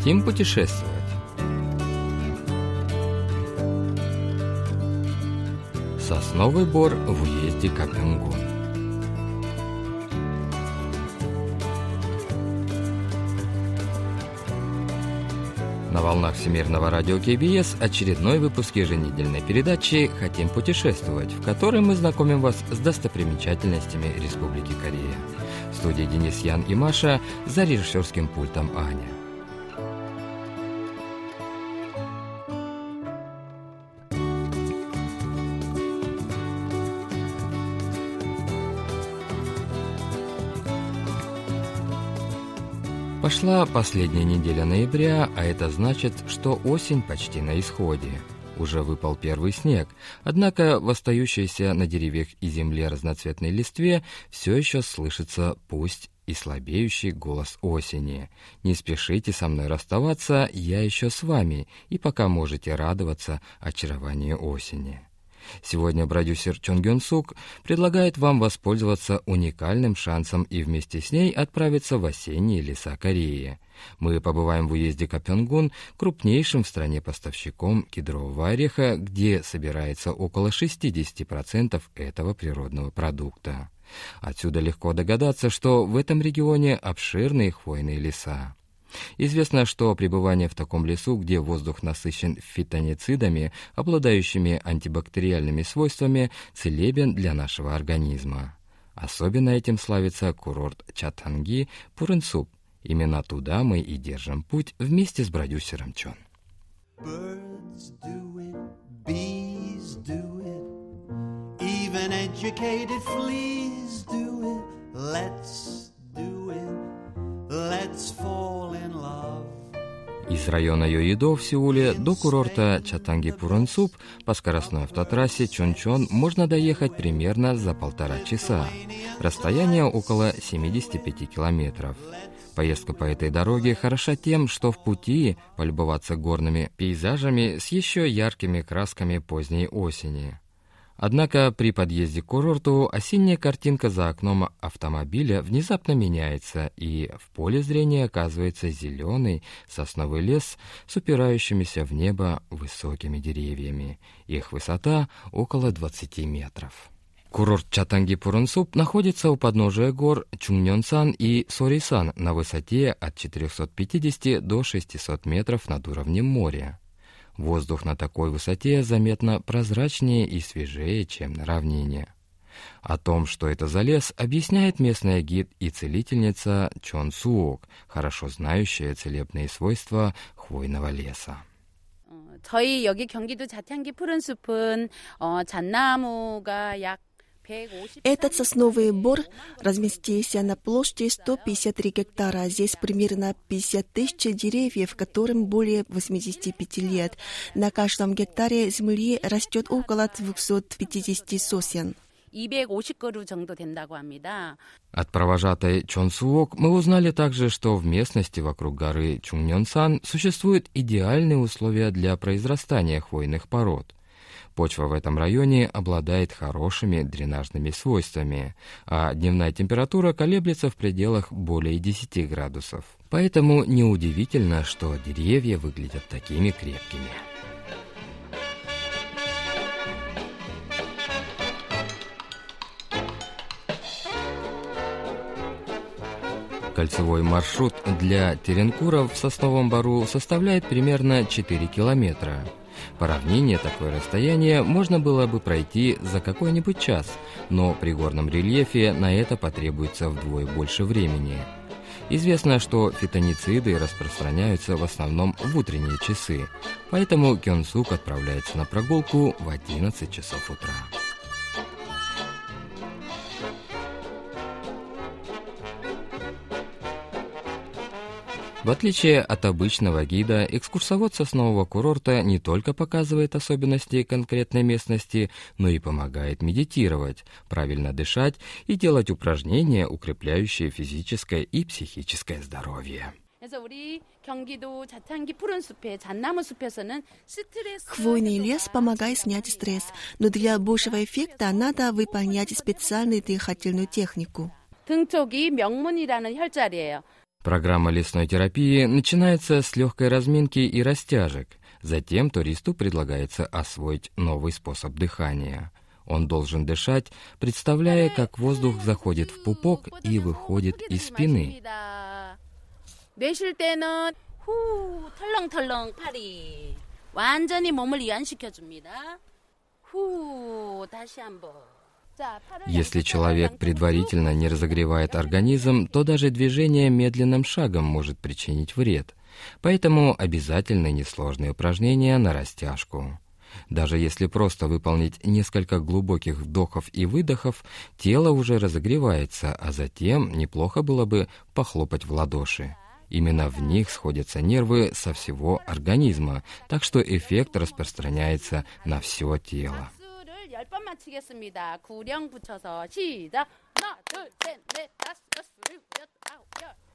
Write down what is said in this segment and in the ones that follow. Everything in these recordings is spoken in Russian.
Хотим путешествовать? Сосновый бор в уезде Капенгун. На волнах Всемирного радио КБС очередной выпуск еженедельной передачи «Хотим путешествовать», в которой мы знакомим вас с достопримечательностями Республики Корея. В студии Денис Ян и Маша за режиссерским пультом Аня. Пошла последняя неделя ноября, а это значит, что осень почти на исходе. Уже выпал первый снег, однако в остающейся на деревьях и земле разноцветной листве все еще слышится пусть и слабеющий голос осени. «Не спешите со мной расставаться, я еще с вами, и пока можете радоваться очарованию осени». Сегодня продюсер Чон Гён Сук предлагает вам воспользоваться уникальным шансом и вместе с ней отправиться в осенние леса Кореи. Мы побываем в уезде Капенгун, крупнейшим в стране поставщиком кедрового ореха, где собирается около 60% этого природного продукта. Отсюда легко догадаться, что в этом регионе обширные хвойные леса. Известно, что пребывание в таком лесу, где воздух насыщен фитоницидами, обладающими антибактериальными свойствами, целебен для нашего организма. Особенно этим славится курорт Чатанги Пурынсуп. Именно туда мы и держим путь вместе с продюсером Чон. Let's fall. Из района Йоидо в Сеуле до курорта Чатанги-Пурунсуп по скоростной автотрассе Чончон можно доехать примерно за полтора часа. Расстояние около 75 километров. Поездка по этой дороге хороша тем, что в пути полюбоваться горными пейзажами с еще яркими красками поздней осени. Однако при подъезде к курорту осенняя картинка за окном автомобиля внезапно меняется, и в поле зрения оказывается зеленый сосновый лес с упирающимися в небо высокими деревьями. Их высота около 20 метров. Курорт Чатанги-Пурунсуп находится у подножия гор Чунгнёнсан и Сорисан на высоте от 450 до 600 метров над уровнем моря. Воздух на такой высоте заметно прозрачнее и свежее, чем на равнине. О том, что это за лес, объясняет местная гид и целительница Чон Суок, хорошо знающая целебные свойства хвойного леса. 저희 여기 경기도 자탄기 푸른 숲은 어, 잣나무가 약 этот сосновый бор разместился на площади 153 гектара. Здесь примерно 50 тысяч деревьев, которым более 85 лет. На каждом гектаре земли растет около 250 сосен. От провожатой Чон Суок мы узнали также, что в местности вокруг горы Чунгнёнсан существуют идеальные условия для произрастания хвойных пород – Почва в этом районе обладает хорошими дренажными свойствами, а дневная температура колеблется в пределах более 10 градусов. Поэтому неудивительно, что деревья выглядят такими крепкими. Кольцевой маршрут для Теренкура в Сосновом Бару составляет примерно 4 километра. По равнине такое расстояние можно было бы пройти за какой-нибудь час, но при горном рельефе на это потребуется вдвое больше времени. Известно, что фитонициды распространяются в основном в утренние часы, поэтому Кёнсук отправляется на прогулку в 11 часов утра. В отличие от обычного гида, экскурсовод соснового курорта не только показывает особенности конкретной местности, но и помогает медитировать, правильно дышать и делать упражнения, укрепляющие физическое и психическое здоровье. Хвойный лес помогает снять стресс, но для большего эффекта надо выполнять специальную дыхательную технику. 등 쪽이 명문이라는 혈자리예요. Программа лесной терапии начинается с легкой разминки и растяжек. Затем туристу предлагается освоить новый способ дыхания. Он должен дышать, представляя, как воздух заходит в пупок и выходит из спины. 내쉴 때는 후 털렁털렁 팔이 완전히 몸을 이완시켜 줍니다. 후 다시 한번. Если человек предварительно не разогревает организм, то даже движение медленным шагом может причинить вред. Поэтому обязательны несложные упражнения на растяжку. Даже если просто выполнить несколько глубоких вдохов и выдохов, тело уже разогревается, а затем неплохо было бы похлопать в ладоши. Именно в них сходятся нервы со всего организма, так что эффект распространяется на все тело.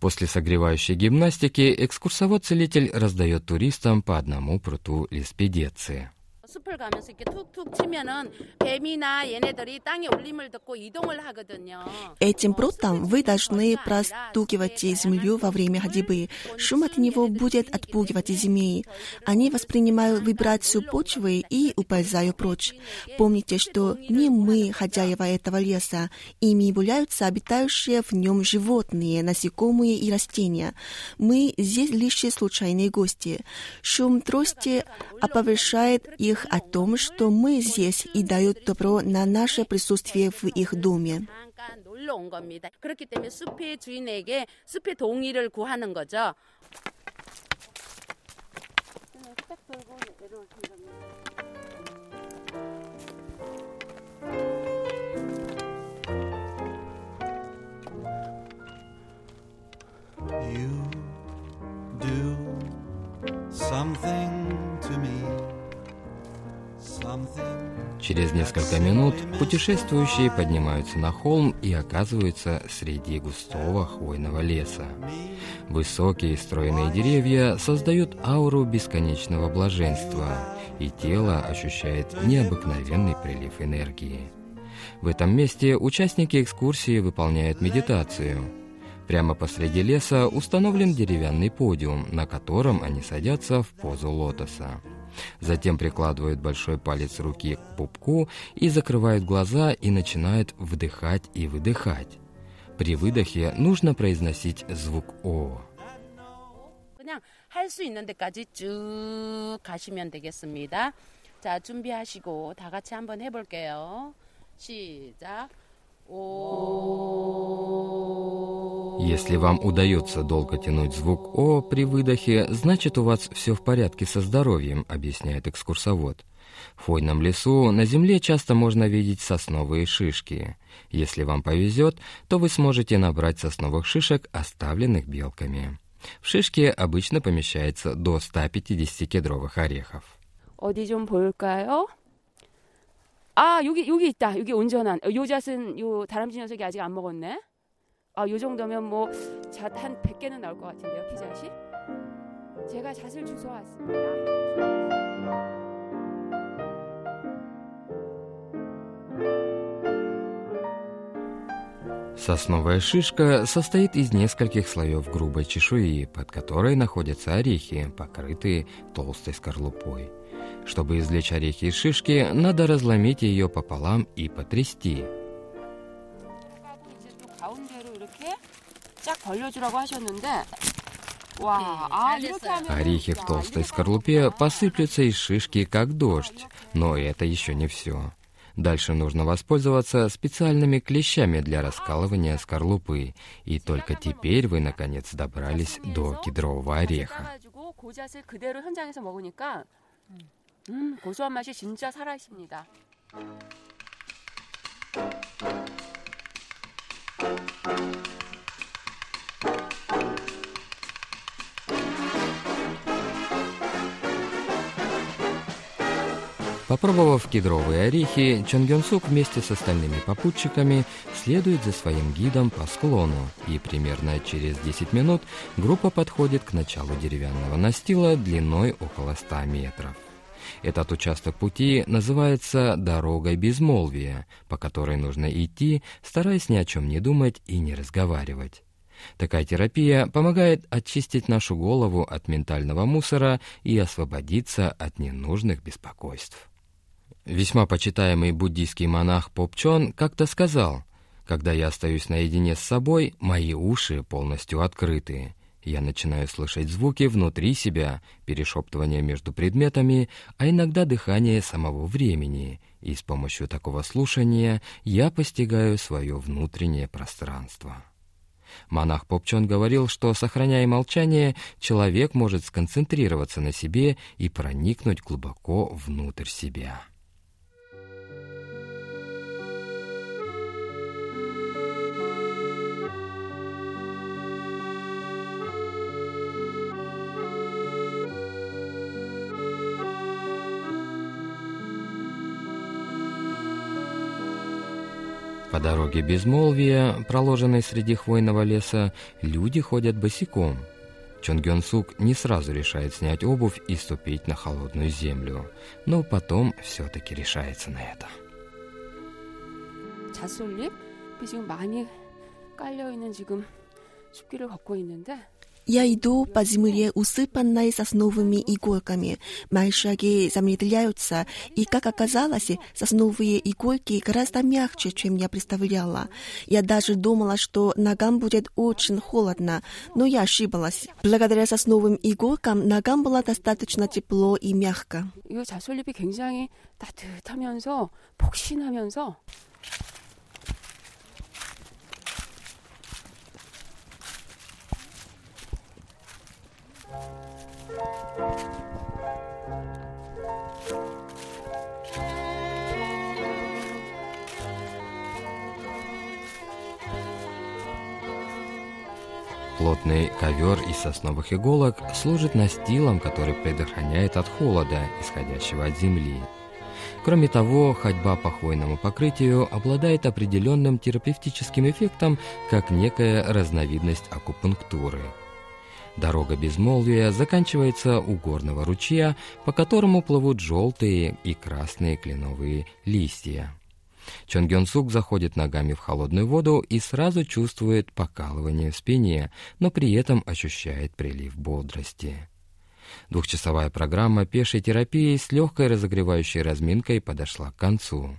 После согревающей гимнастики экскурсовод-целитель раздает туристам по одному пруту леспедеции. 숲을 가면서 이렇게 툭툭 치면은 뱀이나 얘네들이 땅에 울림을 듣고 이동을 하거든요. Этим прутом вы должны простукивать землю во время ходьбы. Шум от него будет отпугивать змеи. Они воспринимают вибрацию почвы и уползают прочь. Помните, что не мы хозяева этого леса. Ими являются обитающие в нем животные, насекомые и растения. Мы здесь лишь случайные гости. Шум трости оповещает их их о том, что мы здесь и дают добро на наше присутствие в их доме. Через несколько минут путешествующие поднимаются на холм и оказываются среди густого хвойного леса. Высокие стройные деревья создают ауру бесконечного блаженства, и тело ощущает необыкновенный прилив энергии. В этом месте участники экскурсии выполняют медитацию. Прямо посреди леса установлен деревянный подиум, на котором они садятся в позу лотоса. Затем прикладывают большой палец руки к пупку и закрывают глаза и начинают вдыхать и выдыхать. При выдохе нужно произносить звук О. 그냥 할 수 있는 데까지 쭉 가시면 되겠습니다. 자, 준비하시고 다 같이 한번 해볼게요. 시작. Если вам удается долго тянуть звук «о» при выдохе, значит у вас все в порядке со здоровьем, объясняет экскурсовод. В хвойном лесу на земле часто можно видеть сосновые шишки. Если вам повезет, то вы сможете набрать сосновых шишек, оставленных белками. В шишке обычно помещается до 150 кедровых орехов. 어디 좀 볼까요? 아 여기 여기 있다. 여기 온전한 요 잣은 요 다람쥐 녀석이 아직 안 먹었네. 아요 정도면 뭐잣한 100개는 나올 것 같은데요. 피잣이. 제가 잣을 주워 왔습니다. Сосновая шишка состоит из нескольких слоев грубой чешуи, под которой находятся орехи, покрытые толстой скорлупой. Чтобы извлечь орехи из шишки, надо разломить ее пополам и потрясти. Орехи в толстой скорлупе посыплются из шишки, как дождь. Но это еще не все. Дальше нужно воспользоваться специальными клещами для раскалывания скорлупы. И только теперь вы, наконец, добрались до кедрового ореха. 음, 고소한 맛이 진짜 살아 있습니다. Попробовав кедровые орехи, Чонгёнсук вместе с остальными попутчиками следует за своим гидом по склону, и примерно через 10 минут группа подходит к началу деревянного настила длиной около 100 метров. Этот участок пути называется «дорогой безмолвия», по которой нужно идти, стараясь ни о чем не думать и не разговаривать. Такая терапия помогает очистить нашу голову от ментального мусора и освободиться от ненужных беспокойств. Весьма почитаемый буддийский монах Попчон как-то сказал, «Когда я остаюсь наедине с собой, мои уши полностью открыты. Я начинаю слышать звуки внутри себя, перешептывания между предметами, а иногда дыхание самого времени, и с помощью такого слушания я постигаю свое внутреннее пространство». Монах Попчон говорил, что, сохраняя молчание, человек может сконцентрироваться на себе и проникнуть глубоко внутрь себя. По дороге безмолвия, проложенной среди хвойного леса, люди ходят босиком. Чон Гён Сук не сразу решает снять обувь и ступить на холодную землю, но потом все-таки решается на это. 잣솔잎 지금 많이 깔려 있는 지금 숲길을 걷고 있는데 Я иду по земле, усыпанной сосновыми иголками. Мои шаги замедляются, и, как оказалось, сосновые иголки гораздо мягче, чем я представляла. Я даже думала, что ногам будет очень холодно, но я ошиблась. Благодаря сосновым иголкам ногам было достаточно тепло и мягко. 이 잣솔잎이 굉장히 따뜻하면서 폭신하면서 Плотный ковер из сосновых иголок служит настилом, который предохраняет от холода, исходящего от земли. Кроме того, ходьба по хвойному покрытию обладает определенным терапевтическим эффектом, как некая разновидность акупунктуры. Дорога безмолвия заканчивается у горного ручья, по которому плывут желтые и красные кленовые листья. Чон Гён Сук заходит ногами в холодную воду и сразу чувствует покалывание в спине, но при этом ощущает прилив бодрости. Двухчасовая программа пешей терапии с легкой разогревающей разминкой подошла к концу.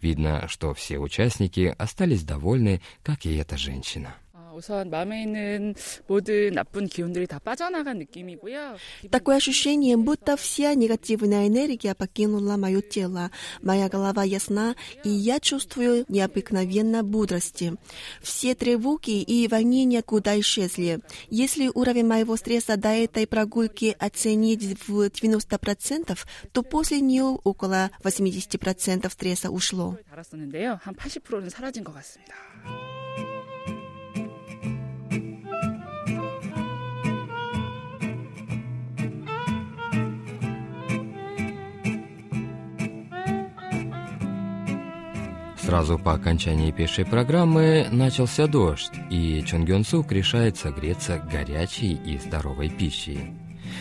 Видно, что все участники остались довольны, как и эта женщина. 아, 우선 마음에 있는 모든 나쁜 기운들이 다 빠져나간 느낌이고요. Такое ощущение, будто вся негативная энергия покинула мое тело. Моя голова ясна, и я чувствую необыкновенно бодрости. Все тревоги и волнения куда исчезли. Если уровень моего стресса до этой прогулки оценить в 90%, то после нее около 80% стресса ушло. 달았었는데요. 한 80%는 사라진 것 같습니다. Сразу по окончании пешей программы начался дождь, и Чон Гён Сук решает согреться горячей и здоровой пищей.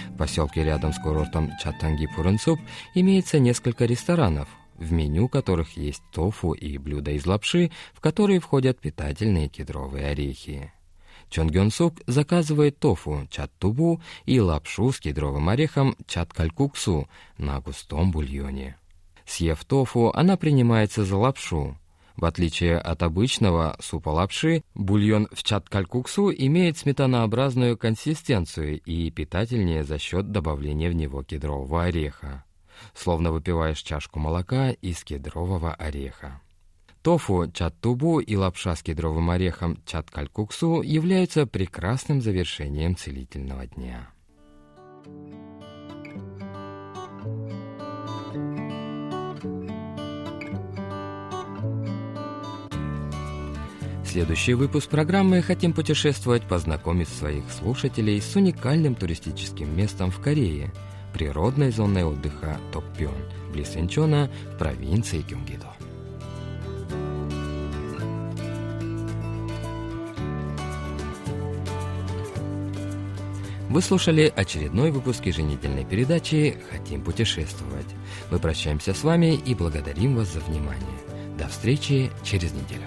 В поселке рядом с курортом Чаттанги Пурунцуп имеется несколько ресторанов, в меню которых есть тофу и блюда из лапши, в которые входят питательные кедровые орехи. Чон Гён Сук заказывает тофу чат-тубу и лапшу с кедровым орехом чат-калькуксу на густом бульоне. Съев тофу, она принимается за лапшу. В отличие от обычного супа лапши, бульон в чат-калькуксу имеет сметанообразную консистенцию и питательнее за счет добавления в него кедрового ореха. Словно выпиваешь чашку молока из кедрового ореха. Тофу, чат-тубу и лапша с кедровым орехом чат-калькуксу являются прекрасным завершением целительного дня. Следующий выпуск программы «Хотим путешествовать» познакомить своих слушателей с уникальным туристическим местом в Корее – природной зоной отдыха Топпён, близ Инчона, в провинции Кюнгидо. Вы слушали очередной выпуск еженедельной передачи «Хотим путешествовать». Мы прощаемся с вами и благодарим вас за внимание. До встречи через неделю.